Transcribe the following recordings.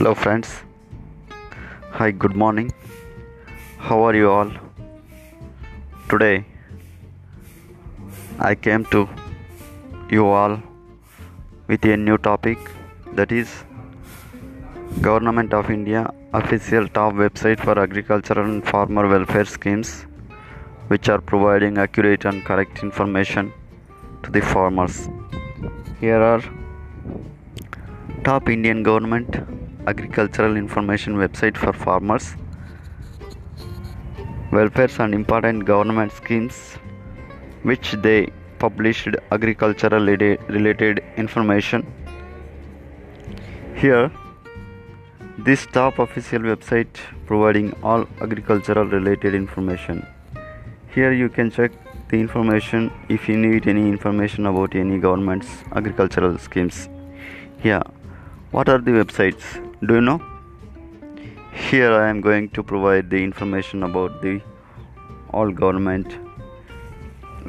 Hello, friends. Hi, good morning. How are you all? Today, I came to you all with a new topic that is Government of India official top website for agricultural and farmer welfare schemes which are providing accurate and correct information to the farmers. Here are top Indian government agricultural information website for farmers welfares and important government schemes which they published agricultural related information. Here this top official website providing all agricultural related information. Here you can check the information if you need any information about any government's agricultural schemes. Yeah what are the websites do you know? Here i am going to provide the information about the all government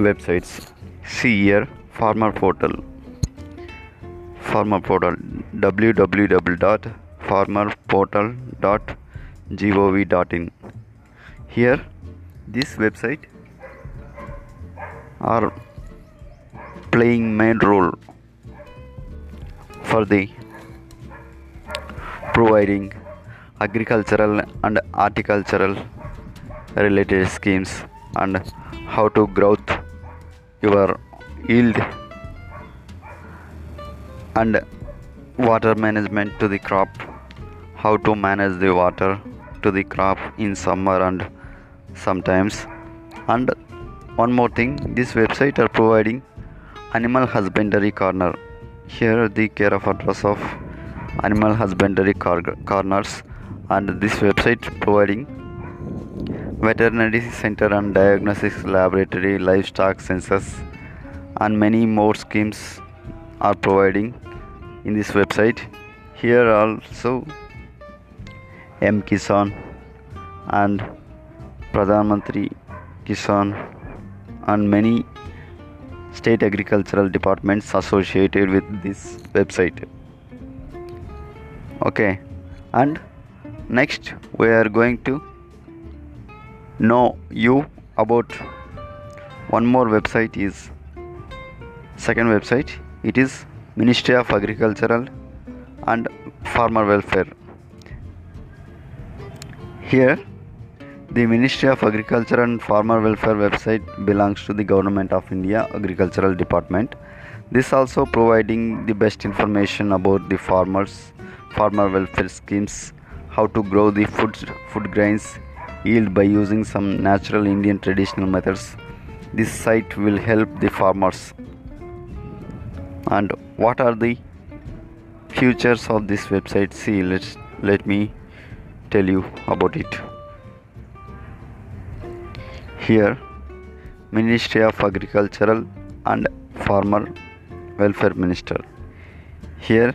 websites. See here farmer portal. Farmer portal. www.farmerportal.gov.in here this website are playing main role for the providing agricultural and horticultural related schemes and how to growth your yield and water management to the crop how to manage the water to the crop in summer and sometimes. And one more thing this website are providing animal husbandry corner. Here the care of address of animal husbandry corners and this website providing veterinary center and diagnosis laboratory livestock census and many more schemes are providing in this website. Here also m. Kisan and pradhan mantri kisan and many state agricultural departments associated with this website okay and next we are going to know you about one more website is second website it is ministry of agricultural and farmer welfare here the Ministry of Agriculture and Farmer Welfare website belongs to the Government of India Agricultural Department. This also providing the best information about the farmers, farmer welfare schemes, how to grow the food, food grains yield by using some natural Indian traditional methods. This site will help the farmers. And what are the futures of this website? See, let's let me tell you about it here ministry of agricultural and farmer welfare minister here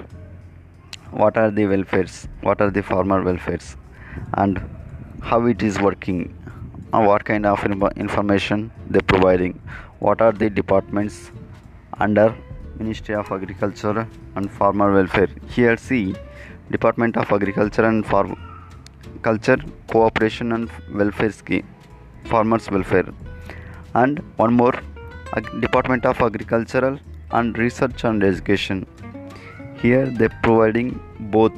what are the welfares what are the farmer welfares and how it is working what kind of information they providing what are the departments under ministry of agriculture and farmer welfare. Here see department of agriculture and farm culture cooperation and welfare scheme farmers welfare. And one more department of agricultural and research and education here they providing both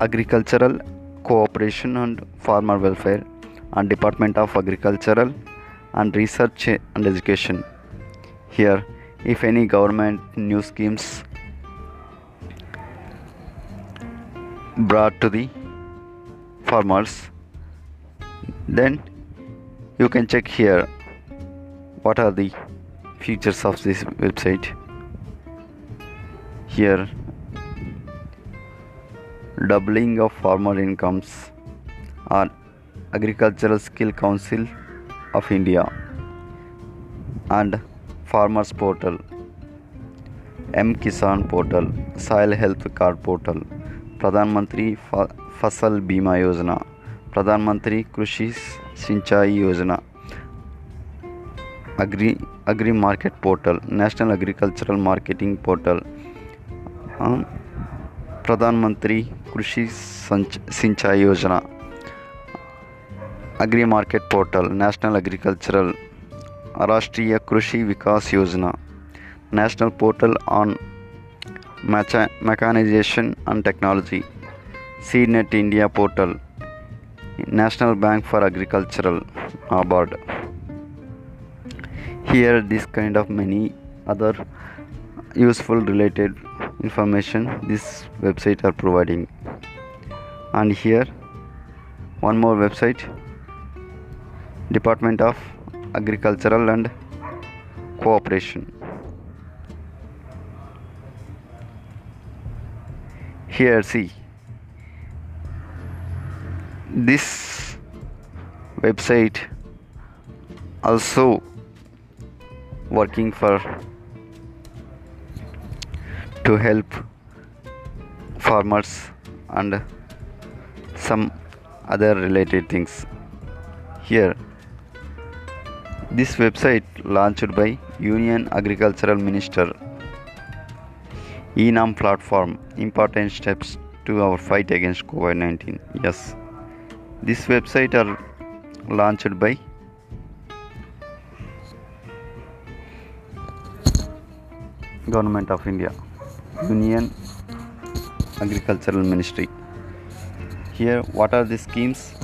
agricultural cooperation and farmer welfare and department of agricultural and research and education. Here if any government new schemes brought to the farmers then you can check here what are the features of this website here doubling of farmer incomes on agricultural skill council of india and farmers portal m kisan portal soil health card portal pradhan mantri fasal bima yojana Pradhan Mantri Krishi Sinchai Yojana agri agri market portal national agricultural marketing portal Pradhan Mantri Krishi संच Sinchai Yojana agri market portal national agricultural Rashtriya Krishi Vikas Yojana national portal on mechanization and technology seednet india portal national bank for agricultural nabard here this kind of many other useful related information this website are providing. And here one more website department of agricultural and cooperation. Here see this website also working for to help farmers and some other related things. Here this website launched by union agricultural minister enam platform important steps to our fight against covid-19 yes this website are launched by government of india union agricultural ministry. Here what are the schemes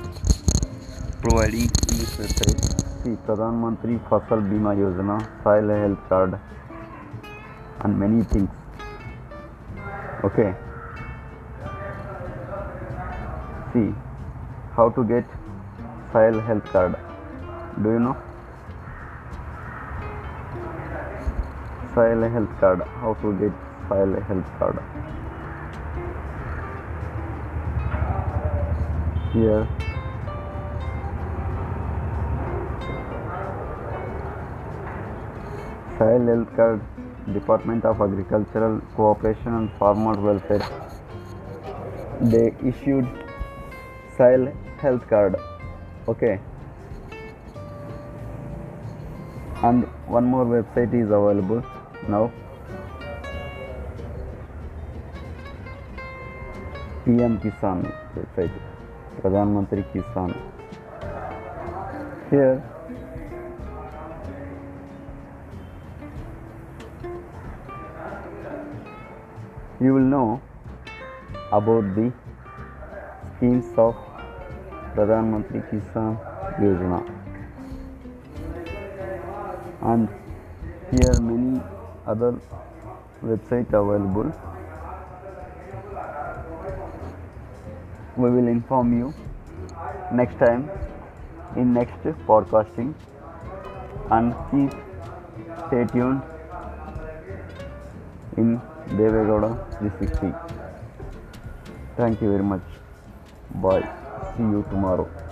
providing see pradhan mantri fasal bima yojana soil health card and many things. Okay. See how to get soil health card. Do you know? Soil health card how to get soil health card. Here soil health card department of agricultural cooperation and farmer welfare. They issued soil health card. Okay. And one more website is available now PM Kisan website Pradhan Mantri Kisan. Here you will know about the schemes of Pradhan Mantri Kisan Yojana and here many other website available we will inform you next time in next podcasting. And keep stay tuned in Devegowda 360 thank you very much. Bye. See you tomorrow